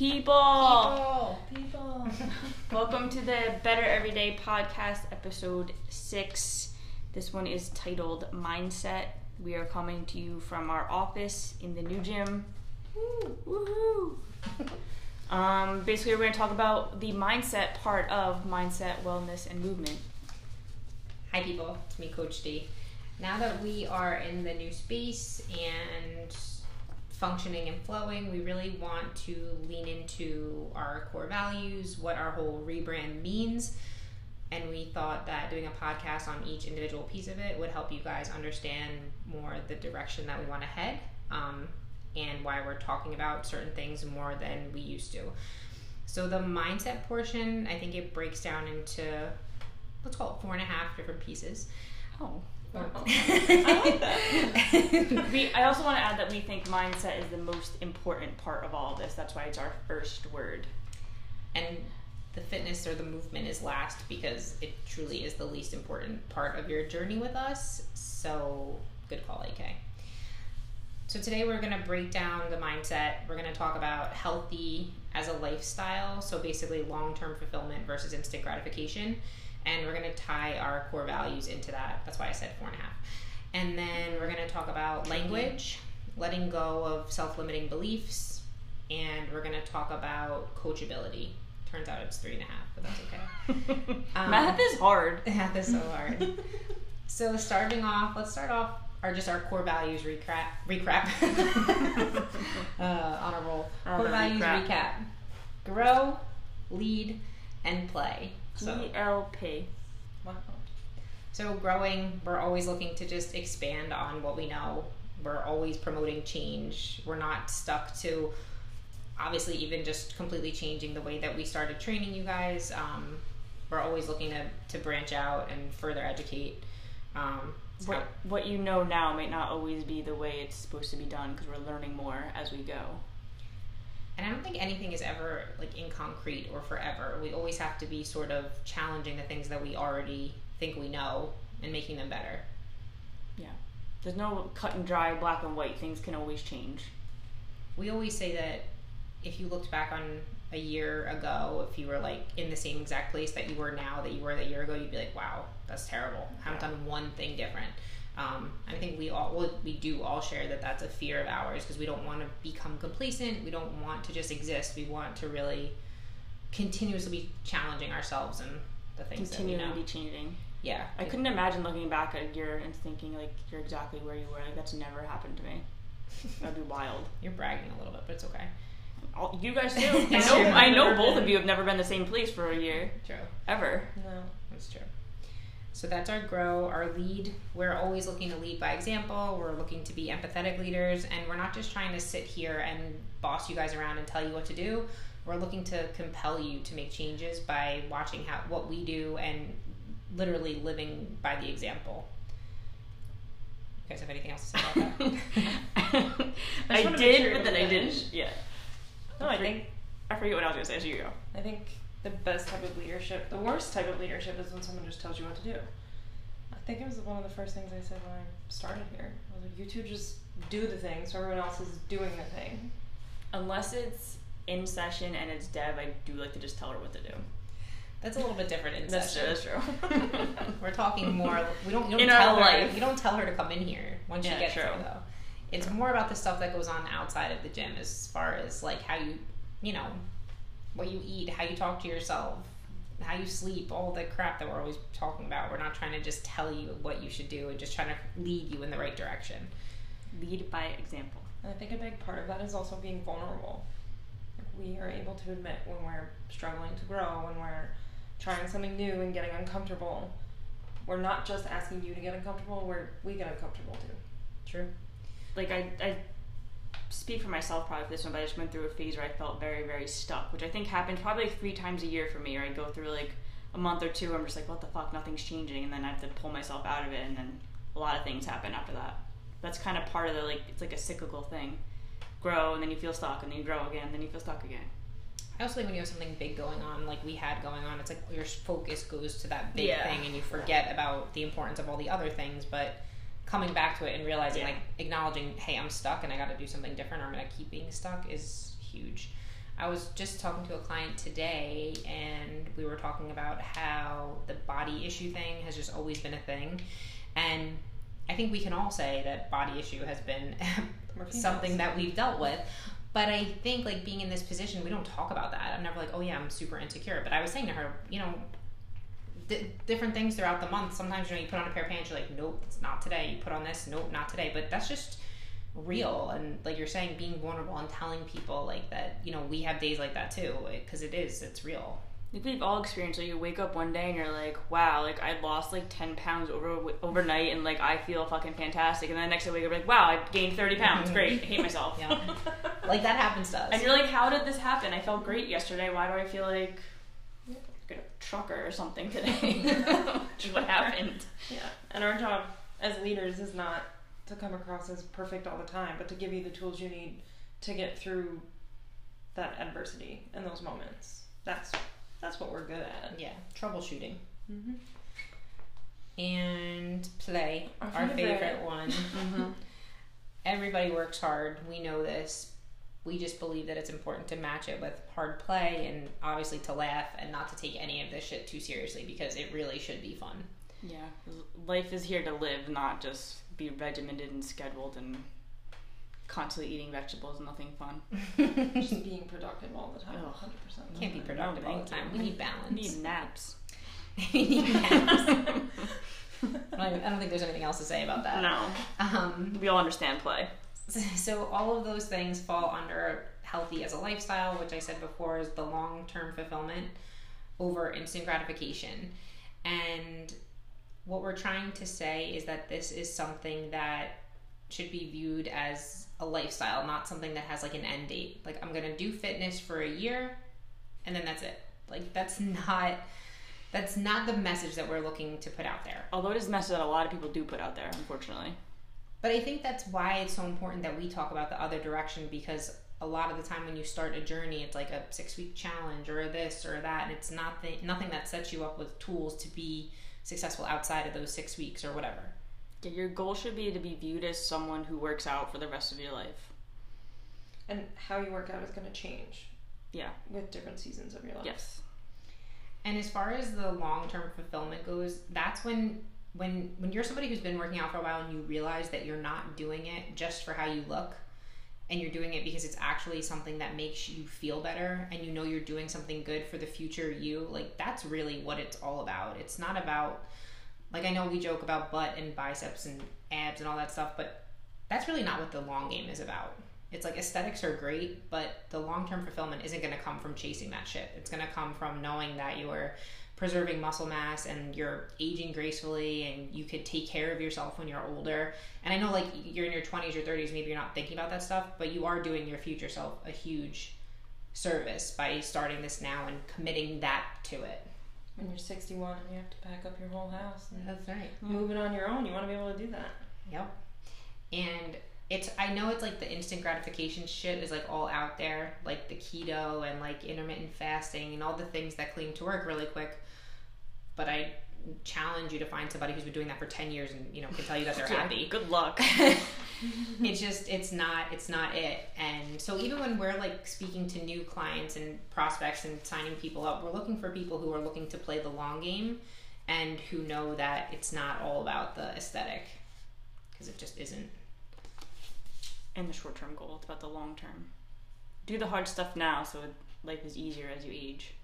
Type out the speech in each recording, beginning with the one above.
People. People. People. Welcome to the Better Everyday Podcast, episode six. This one is titled Mindset. We are coming to you from our office in the new gym. Woo, woohoo! um, basically, we're going to talk about the mindset part of mindset, wellness, and movement. Hi, people. It's me, Coach D. Now that we are in the new space and functioning and flowing, we really want to lean into our core values, what our whole rebrand means. And we thought that doing a podcast on each individual piece of it would help you guys understand more the direction that we want to head um, and why we're talking about certain things more than we used to. So, the mindset portion, I think it breaks down into, let's call it four and a half different pieces. Oh. Or- I like we, I also want to add that we think mindset is the most important part of all of this. That's why it's our first word. and the fitness or the movement is last because it truly is the least important part of your journey with us. So, good call, AK. So, today we're going to break down the mindset. We're going to talk about healthy as a lifestyle. So, basically, long term fulfillment versus instant gratification. And we're going to tie our core values into that. That's why I said four and a half. And then we're going to talk about language, letting go of self limiting beliefs, and we're going to talk about coachability. Turns out it's three and a half, but that's okay. Um, Math is hard. Math is so hard. so starting off, let's start off are just our core values recap. Recap. uh, on a roll. Core values recap. recap. Grow, lead, and play. So GLP. Wow. So growing, we're always looking to just expand on what we know. We're always promoting change. We're not stuck to obviously even just completely changing the way that we started training you guys. Um, we're always looking to, to branch out and further educate. Um, it's What, how- what you know now might not always be the way it's supposed to be done because we're learning more as we go. And I don't think anything is ever like in concrete or forever. We always have to be sort of challenging the things that we already think we know and making them better. Yeah. There's no cut and dry, black and white. Things can always change. we always say that if you looked back on a year ago, if you were like in the same exact place that you were now that you were a year ago, you'd be like, "Wow, that's terrible. I haven't done one thing different." Um, I think we all we do all share that that's a fear of ours because we don't want to become complacent. We don't want to just exist. We want to really continuously be challenging ourselves and the things Continually that we know. be changing. Yeah, I couldn't imagine looking back at a year and thinking like you're exactly where you were. Like that's never happened to me. That'd be wild. You're bragging a little bit, but it's okay. All, you guys too. I know. I know both been. of you have never been the same place for a year True. ever. No. That's true. So that's our grow, our lead. We're always looking to lead by example. We're looking to be empathetic leaders, and we're not just trying to sit here and boss you guys around and tell you what to do. We're looking to compel you to make changes by watching how what we do and literally living by the example. You guys have anything else to say about that? I, just did, sure but then I didn't. Yeah. No, I think I forget what I was gonna say. So you go. I think the best type of leadership, the worst type of leadership, is when someone just tells you what to do. I think it was one of the first things I said when I started here. I was like, you two just do the thing, so everyone else is doing the thing. Unless it's in session and it's dev, I do like to just tell her what to do. That's a little bit different in That's true. session. That's true. We're talking more. We don't. You don't In tell our her. life. You don't tell her to come in here once Yeah, she gets true. here, though. It's more about the stuff that goes on outside of the gym, as far as like how you, you know, what you eat, how you talk to yourself, how you sleep, all the crap that we're always talking about. We're not trying to just tell you what you should do, and just trying to lead you in the right direction. Lead by example. And I think a big part of that is also being vulnerable. Like we are able to admit when we're struggling to grow, when we're trying something new and getting uncomfortable. We're not just asking you to get uncomfortable, we're we get uncomfortable too. True. like I, I speak for myself probably for this one, but I just went through a phase where I felt very, very stuck, which I think happens probably like three times a year for me. Or I go through like a month or two, where I'm just like, what the fuck, nothing's changing, and then I have to pull myself out of it, and then a lot of things happen after that. That's kind of part of the like, it's like a cyclical thing. Grow, and then you feel stuck, and then you grow again, and then you feel stuck again. I also think when you have something big going on, like we had going on, it's like your focus goes to that big Yeah. thing, and you forget about the importance of all the other things. But coming back to it and realizing, Yeah. like acknowledging, hey, I'm stuck, and I got to do something different, or I'm gonna keep being stuck, is huge. I was just talking to a client today, and we were talking about how the body issue thing has just always been a thing, and I think we can all say that body issue has been something that we've dealt with. But I think like being in this position, we don't talk about that. I'm never like, oh yeah, I'm super insecure. But I was saying to her, you know, di different things throughout the month. Sometimes you know you put on a pair of pants, you're like, nope, it's not today. You put on this, nope, not today. But that's just real and like you're saying being vulnerable and telling people like that you know we have days like that too because it is it's real like we've all experienced like you wake up one day and you're like, wow, like I lost like ten pounds over overnight and like I feel fucking fantastic. And then the next day I wake up like, wow, I gained thirty pounds. Mm-hmm. Great, I hate myself. yeah like that happens to us And you're like, how did this happen? I felt great yesterday. Why do I feel like like a trucker or something today? Which is what happened. Yeah, and our job as leaders is not to come across as perfect all the time, but to give you the tools you need to get through that adversity and those moments. That's that's what we're good at. yeah troubleshooting Mm-hmm. and play Our our favorite. favorite one Mm-hmm. everybody works hard we know this we just believe that it's important to match it with hard play and obviously to laugh and not to take any of this shit too seriously because it really should be fun Yeah, life is here to live, not just be regimented and scheduled and constantly eating vegetables and nothing fun. Just being productive all the time, Ugh. 100%. can't be productive all the time we need balance We need naps. We need naps. I don't, I don't think there's anything else to say about that No, um, we all understand play. So all of those things fall under healthy as a lifestyle, which I said before is the long-term fulfillment over instant gratification. And what we're trying to say is that this is something that should be viewed as a lifestyle, not something that has like an end date. Like I'm to do fitness for a year and then that's it. Like that's not that's not the message that we're looking to put out there. Although it is a message that a lot of people do put out there, unfortunately. But I think that's why it's so important that we talk about the other direction because a lot of the time when you start a journey, it's like a six week challenge or this or that, and it's not the, nothing that sets you up with tools to be successful outside of those six weeks or whatever. Yeah, your goal should be to be viewed as someone who works out for the rest of your life. And how you work out is going to change Yeah. with different seasons of your life. Yes. And as far as the long term fulfillment goes, that's when when when you're somebody who's been working out for a while and you realize that you're not doing it just for how you look and you're doing it because it's actually something that makes you feel better and you know you're doing something good for the future you like that's really what it's all about. It's not about like i know we joke about butt and biceps and abs and all that stuff but that's really not what the long game is about. It's like aesthetics are great but the long-term fulfillment isn't going to come from chasing that shit. It's going to come from knowing that you're preserving muscle mass and you're aging gracefully and you could take care of yourself when you're older. And I know like you're in your 20s or 30s, maybe you're not thinking about that stuff, but you are doing your future self a huge service by starting this now and committing that to it. When you're 61 and you have to pack up your whole house and That's right. move it on your own, you want to be able to do that. Yep. And it's I know it's like the instant gratification shit is like all out there, like the keto and like intermittent fasting and all the things that claim to work really quick. But I challenge you to find somebody who's been doing that for 10 years and you know can tell you that they're Yeah, happy. Good luck. it's just it's not it's not it and so even when we're like speaking to new clients and prospects and signing people up we're looking for people who are looking to play the long game and who know that it's not all about the aesthetic because it just isn't and the short term goal. It's about the long term. Do the hard stuff now so life is easier as you age.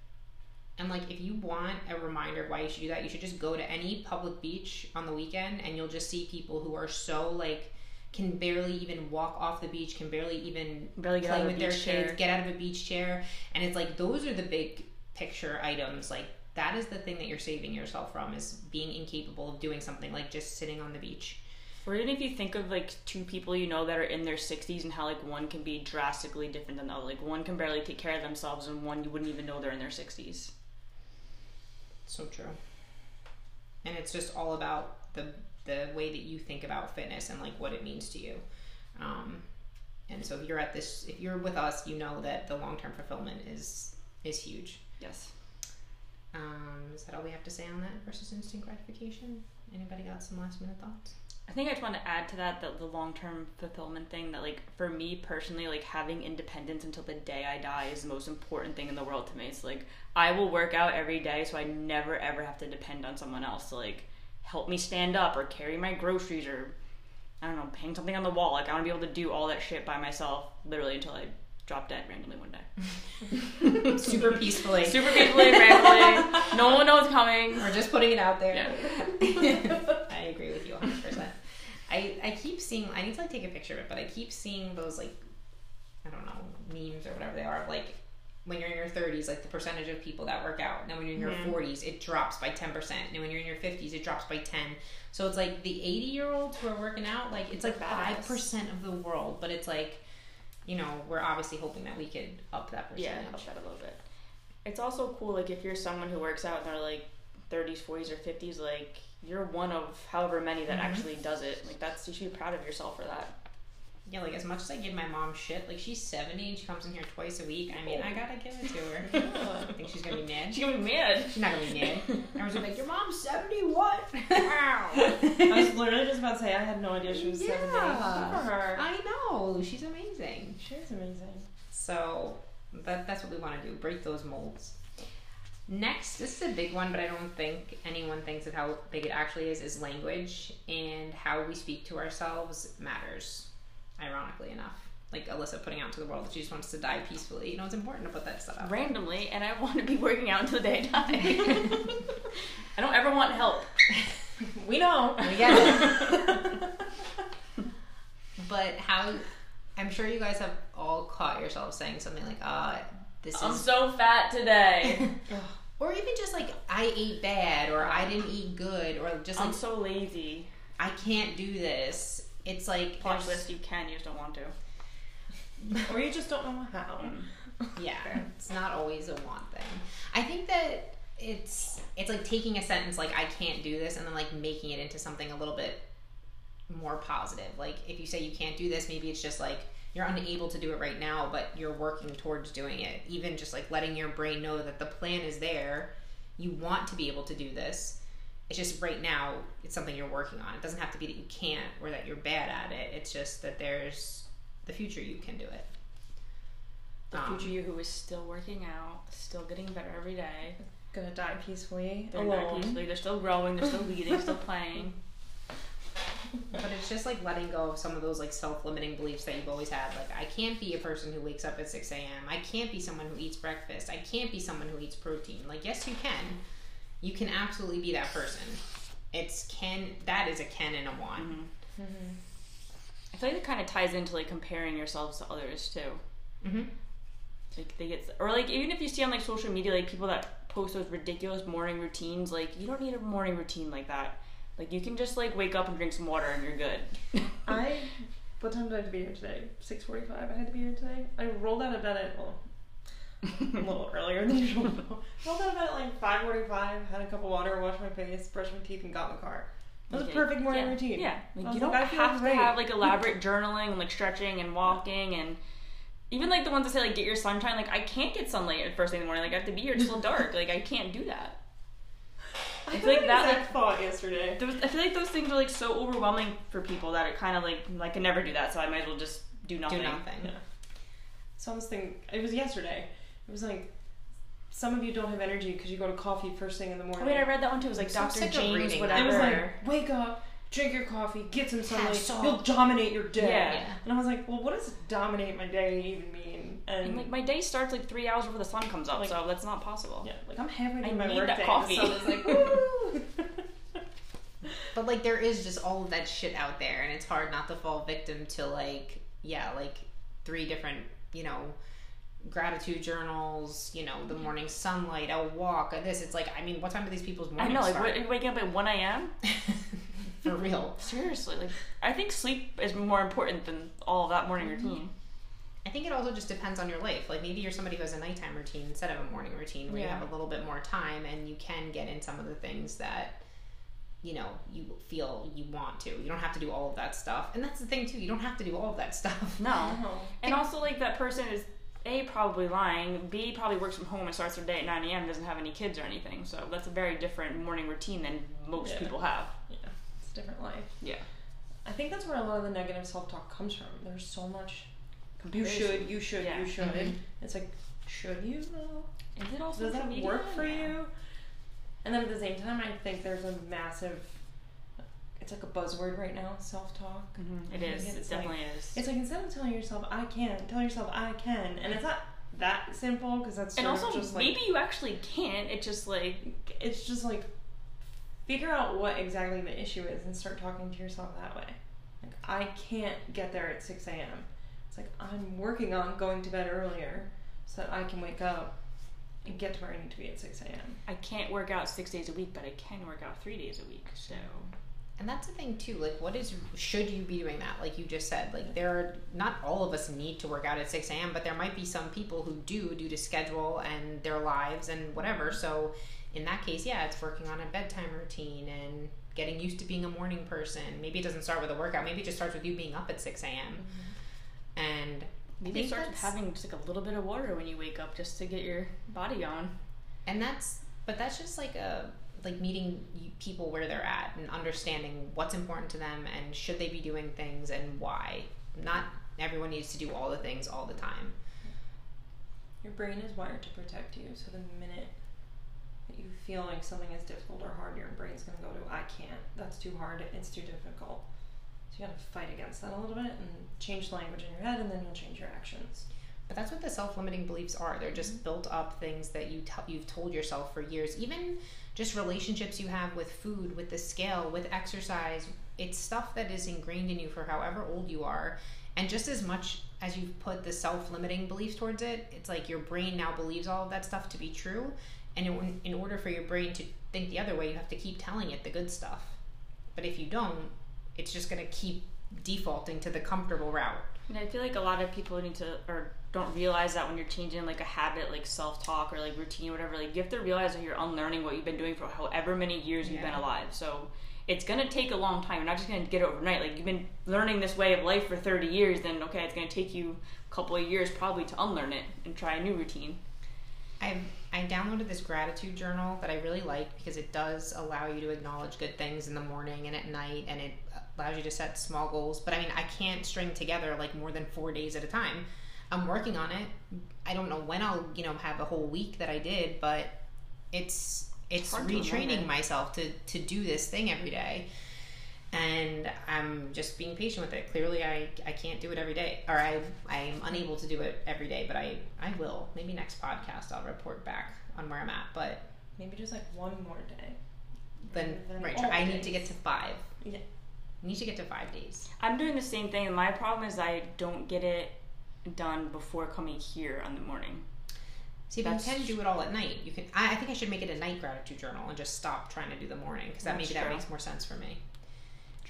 And like if you want a reminder of why you should do that you should just go to any public beach on the weekend and you'll just see people who are so like can barely even walk off the beach can barely even Barely get play out of with their kids, chair. get out of a beach chair, and it's like those are the big picture items. Like that is the thing that you're saving yourself from is being incapable of doing something like just sitting on the beach. Or even if you think of like two people you know that are in their 60s and how like one can be drastically different than the other. Like one can barely take care of themselves and one you wouldn't even know they're in their 60s. So true. And it's just all about the the way that you think about fitness and like what it means to you. Um, and so if you're at this, if you're with us, you know that the long term fulfillment is is huge. Yes. Um, is that all we have to say on that versus instant gratification? Anybody got some last minute thoughts? I think I just want to add to that that the long term fulfillment thing that like for me personally, like having independence until the day I die is the most important thing in the world to me. It's like I will work out every day so I never ever have to depend on someone else to like help me stand up or carry my groceries or I don't know, hang something on the wall. Like I want to be able to do all that shit by myself literally until I drop dead randomly one day. Super peacefully. Super peacefully, randomly. No one knows coming. We're just putting it out there. Yeah. I agree with you 100%. I, I keep seeing, I need to like take a picture of it, but I keep seeing those like, I don't know, memes or whatever they are. of, Like when you're in your 30s, like the percentage of people that work out. Now when you're in your Mhm. 40s, it drops by 10%. And when you're in your 50s, it drops by 10. So it's like the 80 year olds who are working out, like it's like Badass. 5% of the world, but it's like, you know, we're obviously hoping that we could up that Yeah, percentage. that a little bit. It's also cool, like if you're someone who works out in their like 30s, 40s, or 50s, like you're one of however many that Mhm. actually does it. Like that's you should be proud of yourself for that. Yeah, like as much as I give my mom shit, like she's 70 and she comes in here twice a week. I mean, I gotta give it to her. I think she's gonna be mad. She's gonna be mad. She's not gonna be mad. Everyone's gonna be like, Your mom's 70 what? Wow. I was literally just about to say I had no idea she was seventy. Good Yeah. for her. I know, she's amazing. She is amazing. So that, that's what we want to do break those molds. Next, this is a big one, but I don't think anyone thinks of how big it actually is, is language and how we speak to ourselves matters, ironically enough. Like Alyssa putting out to the world that she just wants to die peacefully. You know, it's important to put that stuff out. Randomly, and I want to be working out until the day I die. I don't ever want help. We know. We get it. But how, I'm sure you guys have all caught yourselves saying something like, uh, this I'm is so fat today. or even just like I ate bad or I didn't eat good or just I'm so lazy. I can't do this. It's like Plot twist, you can, you just don't want to. or you just don't know how. Mm. yeah, it's not always a want thing. I think that it's it's like taking a sentence like I can't do this and then like making it into something a little bit more positive. Like if you say you can't do this, maybe it's just like you're unable to do it right now, but you're working towards doing it. Even just like letting your brain know that the plan is there, you want to be able to do this. It's just right now it's something you're working on. It doesn't have to be that you can't or that you're bad at it. It's just that there's the future you can do it. The Um, future you who is still working out, still getting better every day. Gonna die peacefully They're not alone. peacefully, they're still growing, they're still leading, still playing. But it's just like letting go of some of those like self-limiting beliefs that you've always had. Like I can't be a person who wakes up at six a.m. I can't be someone who eats breakfast. I can't be someone who eats protein. Like yes, you can. You can absolutely be that person. It's can that is a can and a want. Mhm. Mhm. I feel like it kind of ties into like comparing yourselves to others too. Mm-hmm. Like they get, or like even if you see on like social media, like people that post those ridiculous morning routines, like you don't need a morning routine like that. Like you can just like wake up and drink some water and you're good. I what time did I have to be here today? Six forty five. I had to be here today. I rolled out of bed at well, a little earlier than usual. rolled out of bed at like five forty five. Had a cup of water, washed my face, brushed my teeth, and got in the car. That was a perfect morning yeah. routine. Yeah, like you like, don't have great. to have like elaborate journaling and like stretching and walking and even like the ones that say like get your sunshine. Like I can't get sunlight at first thing in the morning. Like I have to be here till dark. Like I can't do that. I, I feel like that that, exact thought yesterday. Those, I feel like those things are like so overwhelming for people that it kind of like I can never do that. So I might as well just do nothing. Do nothing. Yeah. So I was thinking, it was yesterday. It was like, some of you don't have energy because you go to coffee first thing in the Oh morning. wait, I read that one too. It was like I'm Dr. sick James, whatever. It was like, wake up, drink your coffee, get some sunlight, salt. you'll dominate your day. Yeah. And I was like, well, what does dominate my day even mean? And, and like my day starts like three hours before the sun comes up, Like- so that's not possible. yeah, like I'm halfway I my need work that day. coffee. And the sun like, woo! But like there is just all of that shit out there, and it's hard not to fall victim to like yeah, like three different you know gratitude journals, you know, the morning sunlight, a walk, this. It's like I mean, what time do these people's I mornings know, like start? waking up at one a.m. For real. Seriously, like I think sleep is more important than all of that morning mm-hmm. routine. I think it also just depends on your life. Like maybe you're somebody who has a nighttime routine instead of a morning routine where you have a little bit more time and you can get in some of the things that you know you feel you want to. You don't have to do all of that stuff. And that's the thing too. You don't have to do all of that stuff. No, No. and also like that person is a probably lying. B probably works from home and starts their day at nine a.m. Doesn't have any kids or anything, so that's a very different morning routine than most Yeah. people have. Yeah, it's a different life. Yeah. I think that's where a lot of the negative self talk comes from. There's so much you should, you should, Yeah. you should. Mhm. It's like, should you though? Is it also Does that social work for Yeah. you? And then at the same time, I think there's a massive. It's like a buzzword right now, self talk. Mhm, It is. It it's like- definitely is. It's like instead of telling yourself I can, tell yourself I can, and it's not that simple because that's and also, just like maybe you actually can't. It's just like it's just like figure out what exactly the issue is and start talking to yourself that way. Like I can't get there at six a.m. It's like I'm working on going to bed earlier so that I can wake up and get to where I need to be at six a.m. I can't work out six days a week, but I can work out three days a week. So And that's the thing too. Like, what is should you be doing that? Like you just said, like there are not all of us need to work out at six a.m., but there might be some people who do due to schedule and their lives and whatever. So, in that case, yeah, it's working on a bedtime routine and getting used to being a morning person. Maybe it doesn't start with a workout. Maybe it just starts with you being up at six a.m. Mm-hmm. And maybe I it starts with having just like a little bit of water when you wake up, just to get your body on. and that's but that's just like a like meeting people where they're at and understanding what's important to them and should they be doing things and why not everyone needs to do all the things all the time Your brain is wired to protect you, so the minute that you feel like something is difficult or hard, your brain's gonna go to I can't. That's too hard. It's too difficult. So you gotta fight against that a little bit and change the language in your head, and then you'll change your actions. but that's what the self-limiting beliefs are they're just mm-hmm. built up things that you t- you've told yourself for years even just relationships you have with food with the scale with exercise it's stuff that is ingrained in you for however old you are and just as much as you've put the self-limiting beliefs towards it it's like your brain now believes all of that stuff to be true and in, in order for your brain to think the other way you have to keep telling it the good stuff but if you don't it's just going to keep defaulting to the comfortable route And I feel like a lot of people need to or don't realize that when you're changing like a habit, like self talk or like routine, or whatever. Like you have to realize that you're unlearning what you've been doing for however many years you've been alive. So it's gonna take a long time. You're not just gonna get it overnight. Like you've been learning this way of life for 30 years, then okay, it's gonna take you a couple of years probably to unlearn it and try a new routine. I've I downloaded this gratitude journal that I really like because it does allow you to acknowledge good things in the morning and at night, and it allows you to set small goals. But I mean, I can't string together like more than four days at a time. I'm working on it. I don't know when I'll you know have a whole week that I did, but it's it's to retraining myself to to do this thing every day. And I'm just being patient with it. Clearly, I, I can't do it every day, or I I'm unable to do it every day. But I I will. Maybe next podcast I'll report back on where I'm at. But Maybe just like one more day. then than right, I need to get to five. Yeah. I need to get to five days. I'm doing the same thing. My problem is I don't get it done before coming here on the morning. See, but That's- you can do it all at night. You can. I, I think I should make it a night gratitude journal and just stop trying to do the morning because that That's maybe that makes more sense for me.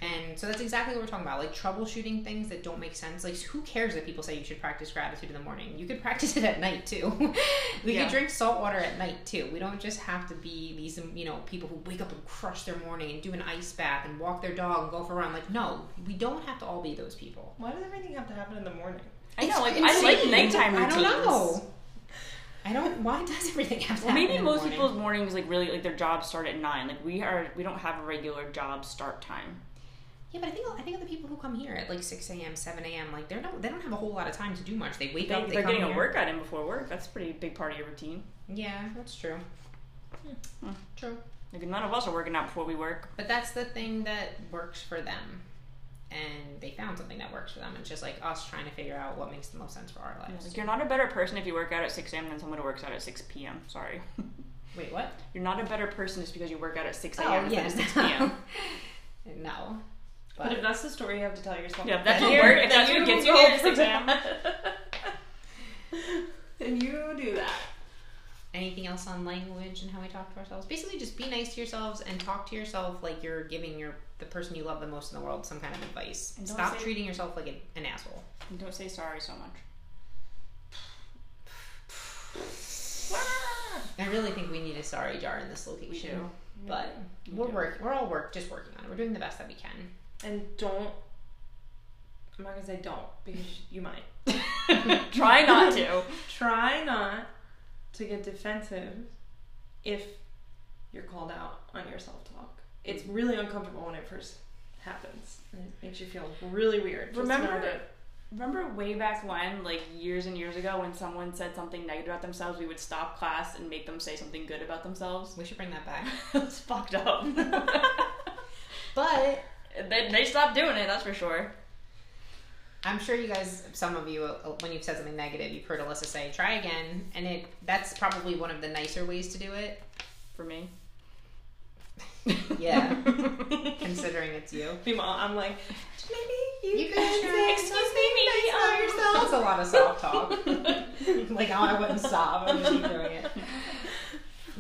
And so that's exactly what we're talking about, like troubleshooting things that don't make sense. Like, who cares that people say you should practice gratitude in the morning? You could practice it at night too. we Yeah. could drink salt water at night too. We don't just have to be these, you know, people who wake up and crush their morning and do an ice bath and walk their dog and go for a run. Like, no, we don't have to all be those people. Why does everything have to happen in the morning? I know, It's like I like insane. nighttime I don't know. I don't. Why does everything have to Well, happen maybe in the most morning? people's mornings like really like their jobs start at nine. Like we are, we don't have a regular job start time. Yeah, but I think I think of the people who come here at like six a.m., seven a.m. Like they're not they don't have a whole lot of time to do much. They wake They, up, they they're come getting here. a workout in before work. That's a pretty big part of your routine. Yeah, that's true. Hmm. True. Like none of us are working out before we work. But that's the thing that works for them, and they found something that works for them. It's just like us trying to figure out what makes the most sense for our lives. Like you're not a better person if you work out at six a.m. than someone who works out at six p.m. Sorry, Wait, what? you're not a better person just because you work out at six a.m. yeah, instead of six p.m. no. But, if that's the story you have to tell yourself, Yeah, if that's then what you- work- if then that's what you gets you go here at for 6 a.m.. that. then you do that. Anything else on language and how we talk to ourselves? Basically, just be nice to yourselves and talk to yourself like you're giving your the person you love the most in the world some kind of advice. And Stop say- treating yourself like a, an asshole. And don't say sorry so much. I really think we need a sorry jar in this location. do. But We we're do. work we're all work just working on it. We're doing the best that we can. And don't. I'm not gonna say don't because you might. Try not to. Try not to get defensive if you're called out on your self talk. It's really uncomfortable when it first happens. And it makes you feel really weird. Remember- Remember way back when, like years and years ago, when someone said something negative about themselves, we would stop class and make them say something good about themselves. We should bring that back. it was fucked up. But they, they stopped doing it, that's for sure. I'm sure you guys, some of you, uh, when you've said something negative, you've heard Alyssa say, "Try again," and it that's probably one of the nicer ways to do it. For me. Yeah, considering it's you. meanwhile I'm like, maybe you, You can could say try excuse something me, nice maybe about um, yourself. That's a lot of soft talk. like, oh, I wouldn't stop. I'm just keep doing it.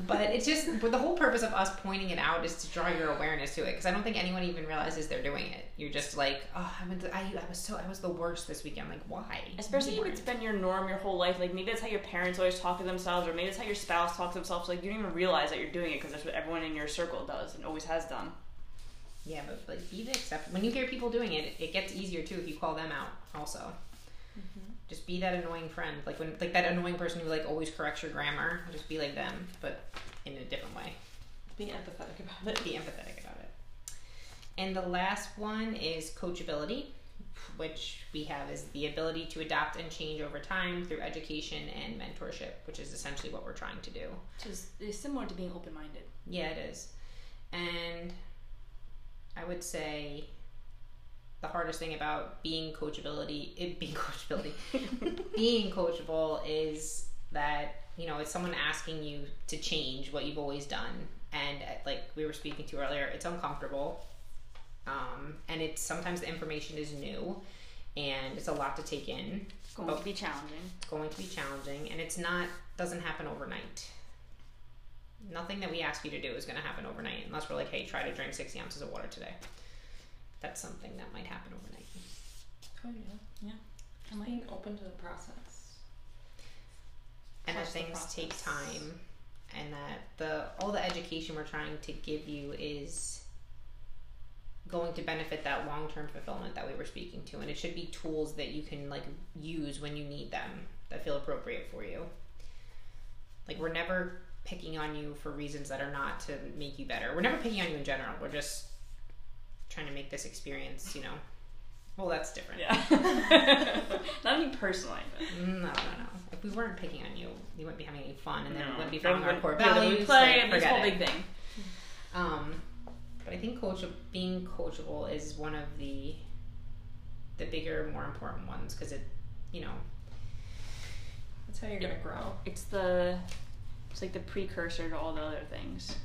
But it's just, but the whole purpose of us pointing it out is to draw your awareness to it. Because I don't think anyone even realizes they're doing it. You're just like, oh, I, went to, I, I was so, I was the worst this weekend. Like, why? Especially You if it's weren't. been your norm your whole life. Like maybe that's how your parents always talk to themselves, or maybe that's how your spouse talks to themselves. Like you don't even realize that you're doing it because that's what everyone in your circle does and always has done. Yeah, but like, be the exception. When you hear people doing it, it gets easier too if you call them out. Also, mm-hmm. Just be that annoying friend, like when, like that annoying person who like always corrects your grammar. Just be like them, but in a different way. be empathetic about it. be empathetic about it. And the last one is coachability, which we have is the ability to adapt and change over time through education and mentorship, which is essentially what we're trying to do. Which is, is similar to being open minded. Yeah, it is. And I would say the hardest thing about being coachability, it being coachability, being coachable is that you know it's someone asking you to change what you've always done, and uh, like we were speaking to earlier, it's uncomfortable, um, and it's sometimes the information is new, and it's a lot to take in. It's going to be challenging. It's going to be challenging, and it's not doesn't happen overnight. Nothing that we ask you to do is going to happen overnight, unless we're like, "Hey, try to drink sixty ounces of water today." That's something that might happen overnight. Oh yeah. I'm like, Being open to the process. and that Trust the things take time and that the all the education we're trying to give you is going to benefit that long-term fulfillment that we were speaking to and it should be tools that you can like use when you need them that feel appropriate for you like we're never picking on you for reasons that are not to make you better we're never picking on you in general we're just trying to make this experience you know well that's different yeah. Not me personally, but. no no no if we weren't picking on you you wouldn't be having any fun and then we wouldn't be following our core wouldn't- yeah, we play like, and this whole big thing. Um, but I think coach being coachable is one of the the bigger, more important ones because it, you know, That's how you're gonna grow. It's the it's like the precursor to all the other things.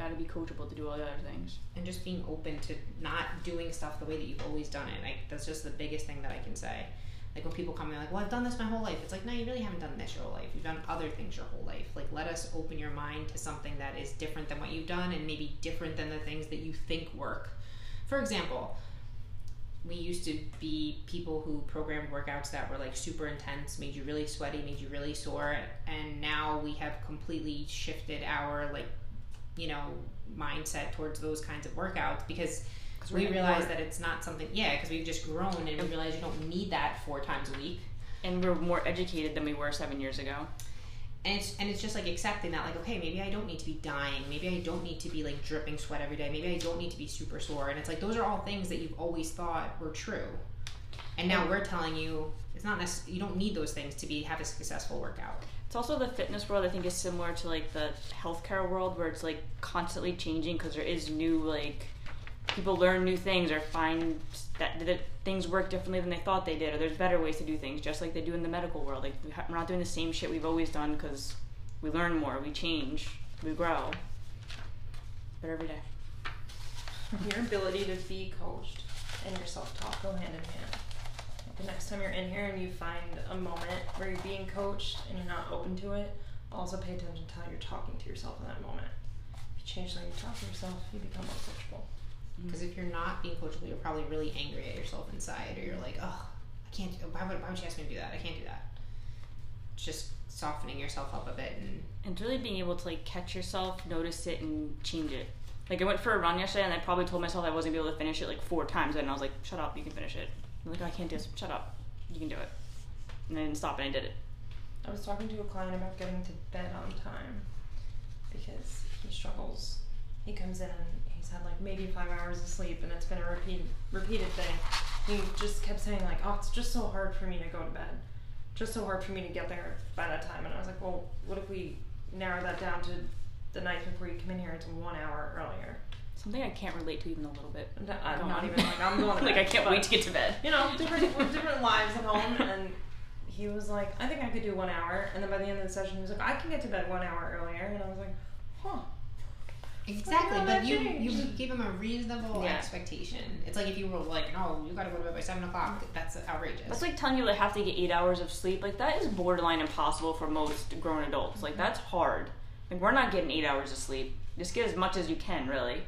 You gotta be coachable to do all the other things. and just being open to not doing stuff the way that you've always done it. Like that's just the biggest thing that I can say. Like when people come in, like, "Well, I've done this my whole life." It's like, no, you really haven't done this your whole life. You've done other things your whole life. Like, let us open your mind to something that is different than what you've done, and maybe different than the things that you think work. For example, we used to be people who programmed workouts that were like super intense, made you really sweaty, made you really sore, and now we have completely shifted our like, you know, mindset towards those kinds of workouts because we realize that it's not something. Yeah, because we've just grown and we realize you don't need that four times a week. and we're more educated than we were seven years ago. And it's and it's just like accepting that, like, okay, maybe I don't need to be dying. Maybe I don't need to be like dripping sweat every day. Maybe I don't need to be super sore. And it's like those are all things that you've always thought were true. And now we're telling you it's not necessarily you don't need those things to be have a successful workout. It's also the fitness world. I think is similar to like the healthcare world, where it's like constantly changing because there is new like people learn new things or find that, that things work differently than they thought they did, or there's better ways to do things, just like they do in the medical world. Like we're not doing the same shit we've always done because we learn more, we change, we grow. But every day. Your ability to be coached and your self talk go hand in hand. Like the next time you're in here and you find a moment where you're being coached and you're not open to it, also pay attention to how you're talking to yourself in that moment. If you change the way you talk to yourself, you become more coachable. Because if you're not being coachable, you're probably really angry at yourself inside, or you're like, oh, I can't. Why would, why would you ask me to do that? I can't do that. Just softening yourself up a bit and and really being able to like catch yourself, notice it, and change it. Like I went for a run yesterday, and I probably told myself I wasn't gonna be able to finish it like four times, and I was like, "Shut up, you can finish it." I'm like, "I can't do this. Shut up, you can do it." And I didn't stop, and I did it. I was talking to a client about getting to bed on time because he struggles. He comes in and he's had like maybe five hours of sleep, and it's been a repeat repeated thing. He just kept saying like, "Oh, it's just so hard for me to go to bed, just so hard for me to get there by that time." And I was like, "Well, what if we narrow that down to the night before you come in here to one hour earlier?" Something I can't relate to even a little bit. I I'm don't even like I'm going to like I can't but- wait to get to bed. you know, different different lives at home, and he was like, I think I could do one hour, and then by the end of the session, he was like, I can get to bed one hour earlier, and I was like, huh. Exactly, Well, but that you you changed. gave him a reasonable Yeah. expectation. It's like if you were like, no, you got to go to bed by seven o'clock. That's outrageous. That's like telling you they have to get eight hours of sleep. Like that is borderline impossible for most grown adults. Like mm-hmm. that's hard. Like we're not getting eight hours of sleep. Just get as much as you can, really.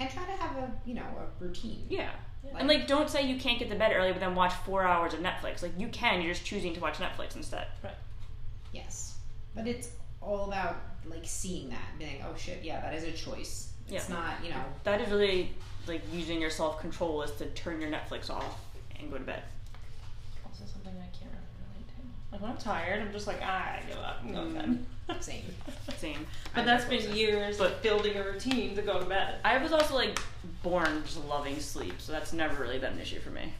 And try to have a you know a routine. Yeah. Yeah. And like, don't say you can't get to bed early, but then watch four hours of Netflix. Like you can. You're just choosing to watch Netflix instead. Yes, but it's all about like seeing that, being oh shit, yeah, that is a choice. It's Yeah. not you know That is really like using your self control is to turn your Netflix off and go to bed. Also something I can't really relate to. Like when I'm tired, I'm just like, ah, I give up, I'm going to bed. same. Same. But I'm that's the been years But- of building a routine to go to bed. I was also like born just loving sleep, so that's never really been an issue for me.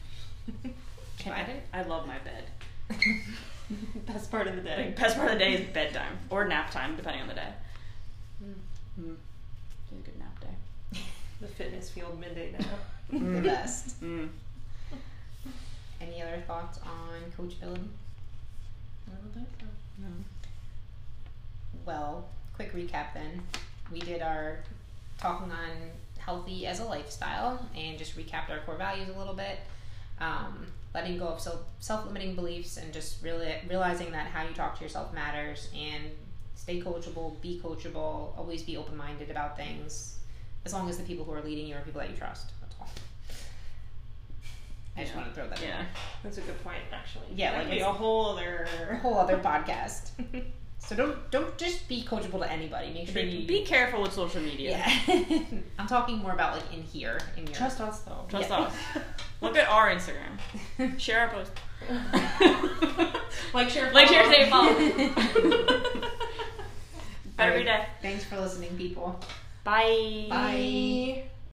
Can I? I love my bed. Best part of the day. best part of the day is bedtime or nap time, depending on the day. Mm. Mm. It's a good nap day. The fitness field midday nap. the Mm. best. Mm. Any other thoughts on Coach coachability? Don't think so. Well, quick recap then. We did our talking on healthy as a lifestyle and just recapped our core values a little bit. Um, letting go of self limiting beliefs and just really realizing that how you talk to yourself matters and stay coachable, be coachable, always be open minded about things. As long as the people who are leading you are people that you trust. That's all. I just Yeah. want to throw that in Yeah. there. That's a good point, actually. Yeah, that like be it's- a whole other. A whole other podcast. So don't don't just be coachable to anybody. Make sure Be, you be careful with social media. Yeah. I'm talking more about like in here in your Trust us though. Trust Yeah. us. Look at our Instagram. Share our post. like, share, Like, share, follow. say, follow. Better every day. Thanks for listening, people. Bye. Bye.